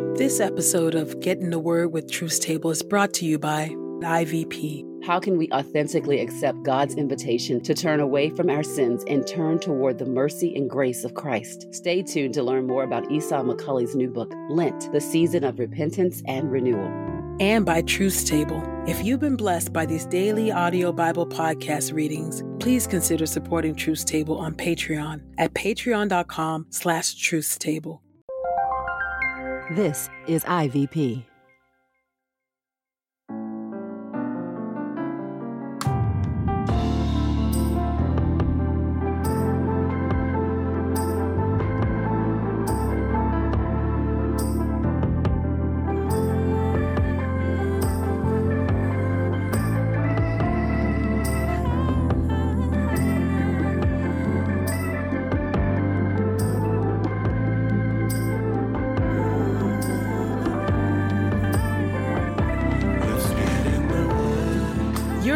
This episode of Get in the Word with Truth Table is brought to you by IVP. How can we authentically accept God's invitation to turn away from our sins and turn toward the mercy and grace of Christ? Stay tuned to learn more about Esau McCaulley's new book, Lent, the season of repentance and renewal. And by Truth Table. If you've been blessed by these daily audio Bible podcast readings, please consider supporting Truth Table on Patreon at patreon.com slash truthstable. This is IVP.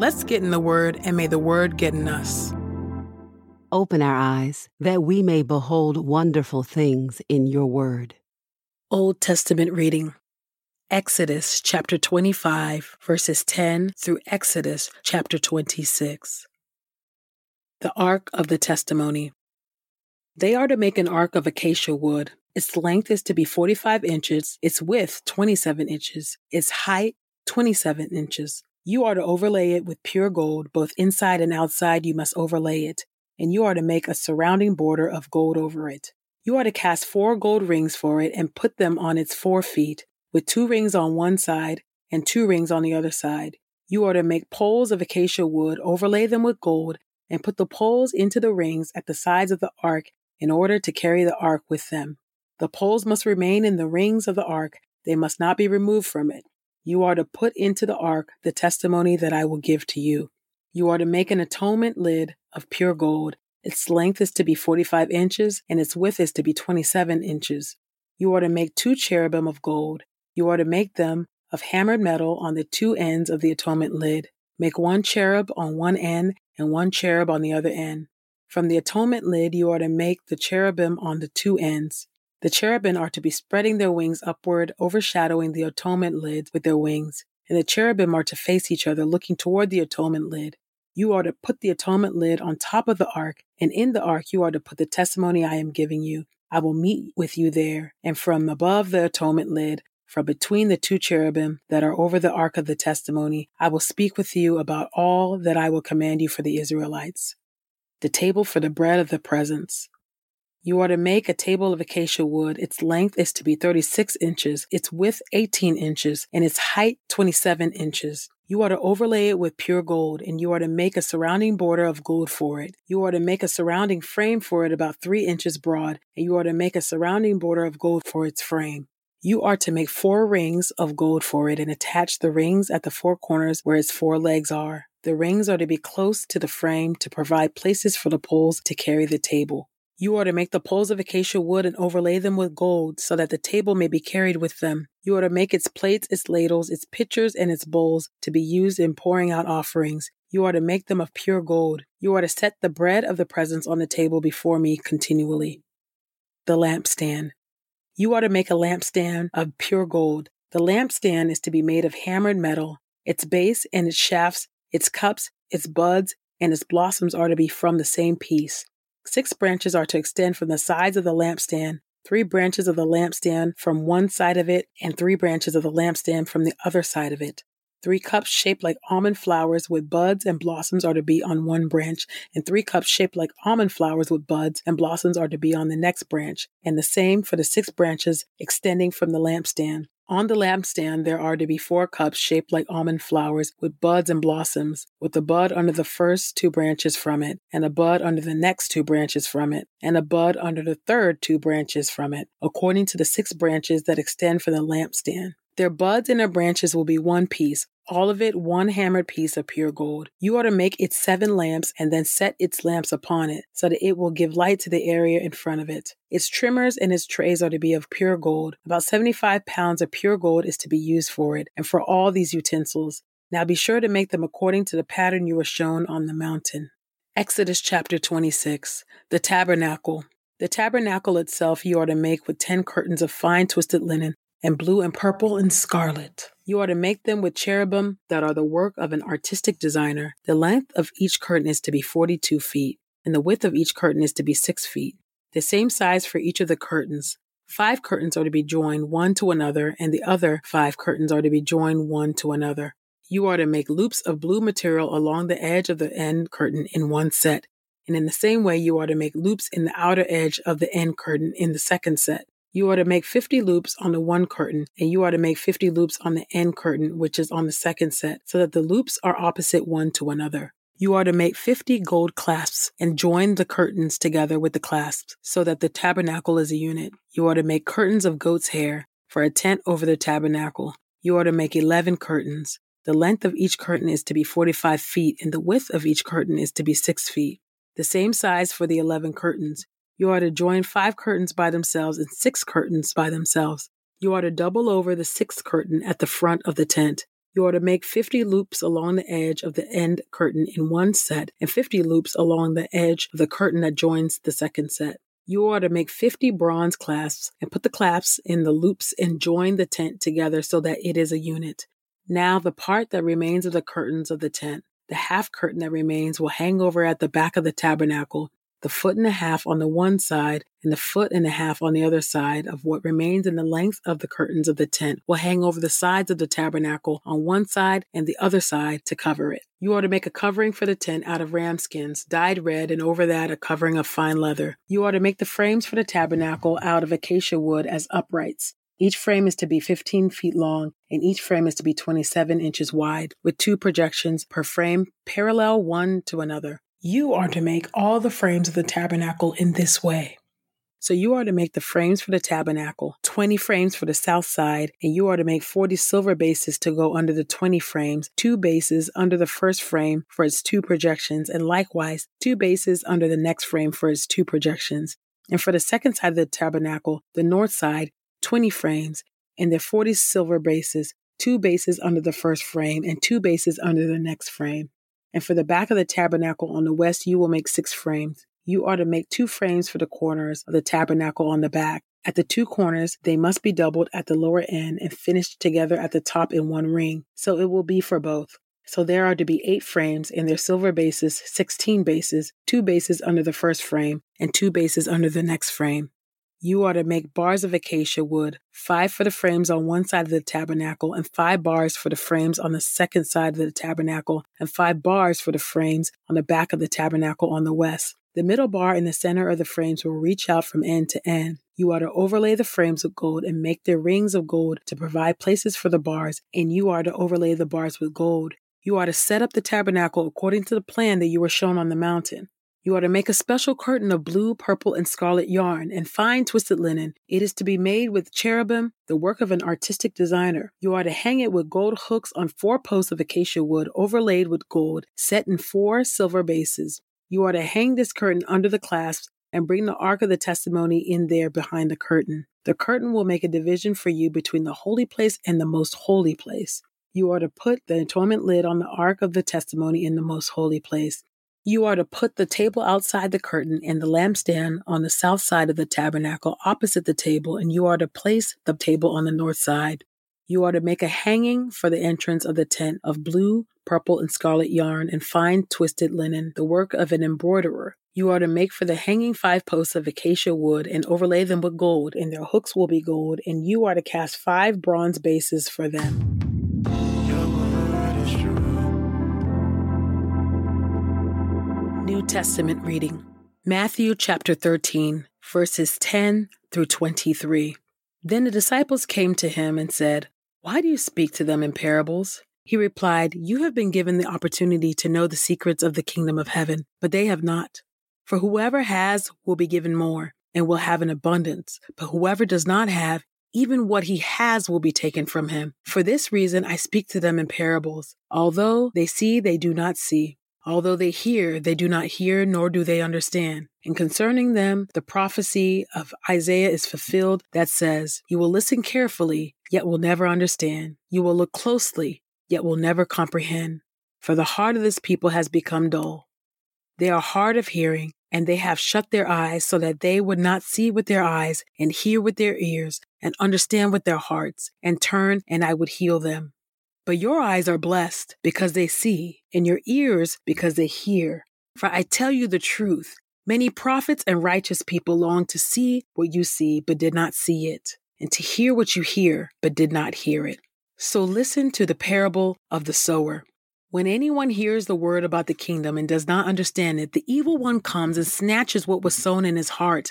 Let's get in the Word, and may the Word get in us. Open our eyes that we may behold wonderful things in your word. Old Testament reading Exodus chapter 25, verses 10 through Exodus chapter 26. The Ark of the Testimony. They are to make an ark of acacia wood. Its length is to be 45 inches, its width 27 inches, its height 27 inches. You are to overlay it with pure gold, both inside and outside you must overlay it, and you are to make a surrounding border of gold over it. You are to cast four gold rings for it and put them on its four feet, with two rings on one side and two rings on the other side. You are to make poles of acacia wood, overlay them with gold, and put the poles into the rings at the sides of the ark in order to carry the ark with them. The poles must remain in the rings of the ark, they must not be removed from it. You are to put into the ark the testimony that I will give to you. You are to make an atonement lid of pure gold. Its length is to be 45 inches, and its width is to be 27 inches. You are to make two cherubim of gold. You are to make them of hammered metal on the two ends of the atonement lid. Make one cherub on one end and one cherub on the other end. From the atonement lid, you are to make the cherubim on the two ends. The cherubim are to be spreading their wings upward, overshadowing the atonement lid with their wings, and the cherubim are to face each other, looking toward the atonement lid. You are to put the atonement lid on top of the ark, and in the ark you are to put the testimony I am giving you. I will meet with you there, and from above the atonement lid, from between the two cherubim that are over the ark of the testimony, I will speak with you about all that I will command you for the Israelites. The table for the bread of the presence. You are to make a table of acacia wood. Its length is to be 36 inches, its width 18 inches, and its height 27 inches. You are to overlay it with pure gold, and you are to make a surrounding border of gold for it. You are to make a surrounding frame for it about three inches broad, and you are to make a surrounding border of gold for its frame. You are to make four rings of gold for it and attach the rings at the four corners where its four legs are. The rings are to be close to the frame to provide places for the poles to carry the table. You are to make the poles of acacia wood and overlay them with gold, so that the table may be carried with them. You are to make its plates, its ladles, its pitchers, and its bowls to be used in pouring out offerings. You are to make them of pure gold. You are to set the bread of the presence on the table before me continually. The lampstand. You are to make a lampstand of pure gold. The lampstand is to be made of hammered metal. Its base and its shafts, its cups, its buds, and its blossoms are to be from the same piece. Six branches are to extend from the sides of the lampstand, three branches of the lampstand from one side of it, and three branches of the lampstand from the other side of it. Three cups shaped like almond flowers with buds and blossoms are to be on one branch, and three cups shaped like almond flowers with buds and blossoms are to be on the next branch, and the same for the six branches extending from the lampstand. On the lampstand there are to be four cups shaped like almond flowers, with buds and blossoms, with a bud under the first two branches from it, and a bud under the next two branches from it, and a bud under the third two branches from it, according to the six branches that extend from the lampstand. Their buds and their branches will be one piece, all of it one hammered piece of pure gold. You are to make its seven lamps and then set its lamps upon it, so that it will give light to the area in front of it. Its trimmers and its trays are to be of pure gold. About 75 pounds of pure gold is to be used for it, and for all these utensils. Now be sure to make them according to the pattern you were shown on the mountain. Exodus chapter 26 The Tabernacle. The tabernacle itself you are to make with ten curtains of fine twisted linen and blue and purple and scarlet. You are to make them with cherubim that are the work of an artistic designer. The length of each curtain is to be 42 feet, and the width of each curtain is to be 6 feet. The same size for each of the curtains. Five curtains are to be joined one to another, and the other five curtains are to be joined one to another. You are to make loops of blue material along the edge of the end curtain in one set, and in the same way you are to make loops in the outer edge of the end curtain in the second set. You are to make 50 loops on the one curtain, and you are to make 50 loops on the end curtain, which is on the second set, so that the loops are opposite one to another. You are to make 50 gold clasps and join the curtains together with the clasps, so that the tabernacle is a unit. You are to make curtains of goat's hair for a tent over the tabernacle. You are to make 11 curtains. The length of each curtain is to be 45 feet, and the width of each curtain is to be 6 feet. The same size for the 11 curtains. You are to join five curtains by themselves and six curtains by themselves. You are to double over the sixth curtain at the front of the tent. You are to make 50 loops along the edge of the end curtain in one set and 50 loops along the edge of the curtain that joins the second set. You are to make 50 bronze clasps and put the clasps in the loops and join the tent together so that it is a unit. Now, the part that remains of the curtains of the tent, the half curtain that remains, will hang over at the back of the tabernacle the foot and a half on the one side and the foot and a half on the other side of what remains in the length of the curtains of the tent will hang over the sides of the tabernacle on one side and the other side to cover it. You are to make a covering for the tent out of ram skins, dyed red, and over that a covering of fine leather. You are to make the frames for the tabernacle out of acacia wood as uprights. Each frame is to be 15 feet long, and each frame is to be 27 inches wide, with two projections per frame parallel one to another. You are to make all the frames of the tabernacle in this way. So you are to make the frames for the tabernacle, 20 frames for the south side, and you are to make 40 silver bases to go under the 20 frames, two bases under the first frame for its two projections, and likewise two bases under the next frame for its two projections. And for the second side of the tabernacle, the north side, 20 frames, and their 40 silver bases, two bases under the first frame, and two bases under the next frame. And for the back of the tabernacle on the west, you will make six frames. You are to make two frames for the corners of the tabernacle on the back. At the two corners, they must be doubled at the lower end and finished together at the top in one ring. So it will be for both. So there are to be eight frames and their silver bases, 16 bases, two bases under the first frame, and two bases under the next frame. You are to make bars of acacia wood, five for the frames on one side of the tabernacle, and five bars for the frames on the second side of the tabernacle, and five bars for the frames on the back of the tabernacle on the west. The middle bar in the center of the frames will reach out from end to end. You are to overlay the frames with gold and make their rings of gold to provide places for the bars, and you are to overlay the bars with gold. You are to set up the tabernacle according to the plan that you were shown on the mountain. You are to make a special curtain of blue, purple, and scarlet yarn and fine twisted linen. It is to be made with cherubim, the work of an artistic designer. You are to hang it with gold hooks on four posts of acacia wood overlaid with gold, set in four silver bases. You are to hang this curtain under the clasps and bring the ark of the testimony in there behind the curtain. The curtain will make a division for you between the holy place and the most holy place. You are to put the atonement lid on the ark of the testimony in the most holy place. You are to put the table outside the curtain and the lampstand on the south side of the tabernacle opposite the table, and you are to place the table on the north side. You are to make a hanging for the entrance of the tent of blue, purple, and scarlet yarn and fine twisted linen, the work of an embroiderer. You are to make for the hanging five posts of acacia wood and overlay them with gold, and their hooks will be gold, and you are to cast five bronze bases for them. Testament reading Matthew chapter 13, verses 10 through 23. Then the disciples came to him and said, Why do you speak to them in parables? He replied, You have been given the opportunity to know the secrets of the kingdom of heaven, but they have not. For whoever has will be given more and will have an abundance, but whoever does not have, even what he has will be taken from him. For this reason I speak to them in parables. Although they see, they do not see. Although they hear, they do not hear, nor do they understand. And concerning them, the prophecy of Isaiah is fulfilled that says, You will listen carefully, yet will never understand. You will look closely, yet will never comprehend. For the heart of this people has become dull. They are hard of hearing, and they have shut their eyes so that they would not see with their eyes, and hear with their ears, and understand with their hearts, and turn, and I would heal them. But your eyes are blessed because they see, and your ears because they hear. For I tell you the truth, many prophets and righteous people long to see what you see, but did not see it, and to hear what you hear, but did not hear it. So listen to the parable of the sower. When anyone hears the word about the kingdom and does not understand it, the evil one comes and snatches what was sown in his heart.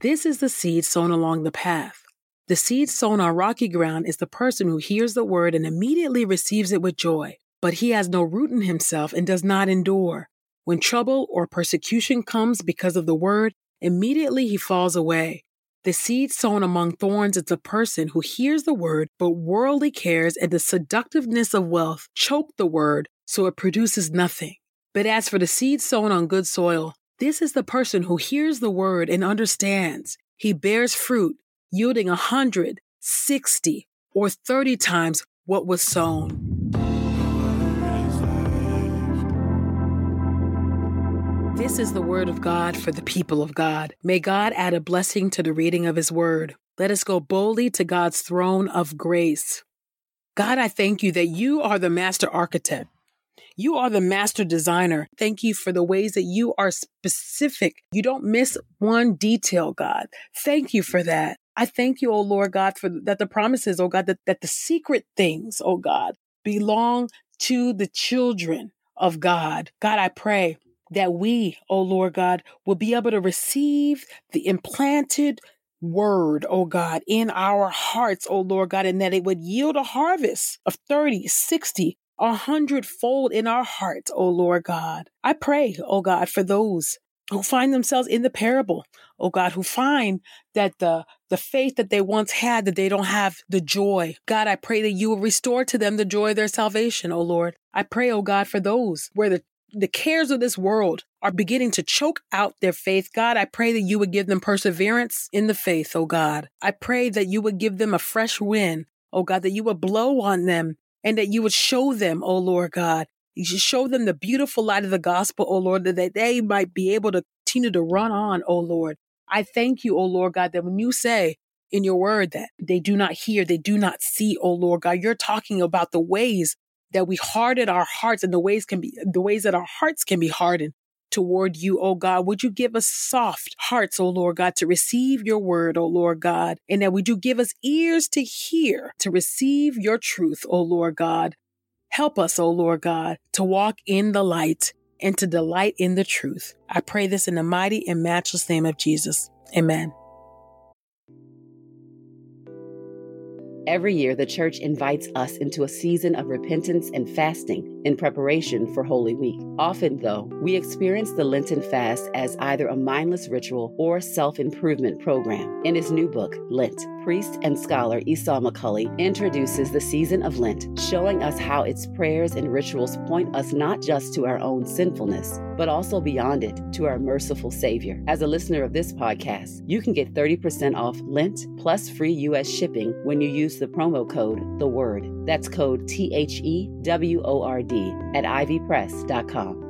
This is the seed sown along the path. The seed sown on rocky ground is the person who hears the word and immediately receives it with joy, but he has no root in himself and does not endure. When trouble or persecution comes because of the word, immediately he falls away. The seed sown among thorns is the person who hears the word, but worldly cares and the seductiveness of wealth choke the word, so it produces nothing. But as for the seed sown on good soil, this is the person who hears the word and understands. He bears fruit, yielding a hundred, sixty, or thirty times what was sown. This is the word of God for the people of God. May God add a blessing to the reading of his word. Let us go boldly to God's throne of grace. God, I thank you that you are the master architect. You are the master designer. Thank you for the ways that you are specific. You don't miss one detail, God. Thank you for that. I thank you, oh Lord God, for that the promises, oh God, that, that the secret things, oh God, belong to the children of God. God, I pray that we, oh Lord God, will be able to receive the implanted word, oh God, in our hearts, oh Lord God, and that it would yield a harvest of 30, 60, a hundredfold in our hearts, O Lord God. I pray, O God, for those who find themselves in the parable, oh God, who find that the the faith that they once had, that they don't have the joy. God, I pray that you will restore to them the joy of their salvation, oh Lord. I pray, oh God, for those where the the cares of this world are beginning to choke out their faith. God, I pray that you would give them perseverance in the faith, oh God. I pray that you would give them a fresh wind, oh God, that you would blow on them and that you would show them, oh Lord God, you should show them the beautiful light of the gospel, oh Lord, that they might be able to continue to run on, oh Lord. I thank you, O Lord God, that when you say in your word that they do not hear, they do not see, O Lord God, you're talking about the ways that we harden our hearts and the ways can be the ways that our hearts can be hardened toward you, O God. Would you give us soft hearts, O Lord God, to receive your word, O Lord God, and that would you give us ears to hear, to receive your truth, O Lord God. Help us, O Lord God, to walk in the light and to delight in the truth. I pray this in the mighty and matchless name of Jesus. Amen. Every year, the church invites us into a season of repentance and fasting in preparation for Holy Week. Often, though, we experience the Lenten fast as either a mindless ritual or self improvement program. In his new book, Lent, priest and scholar Esau McCaulley introduces the season of Lent, showing us how its prayers and rituals point us not just to our own sinfulness, but also beyond it to our merciful Savior. As a listener of this podcast, you can get 30% off Lent plus free U.S. shipping when you use the promo code The Word. That's code T H E W O R D at ivpress.com.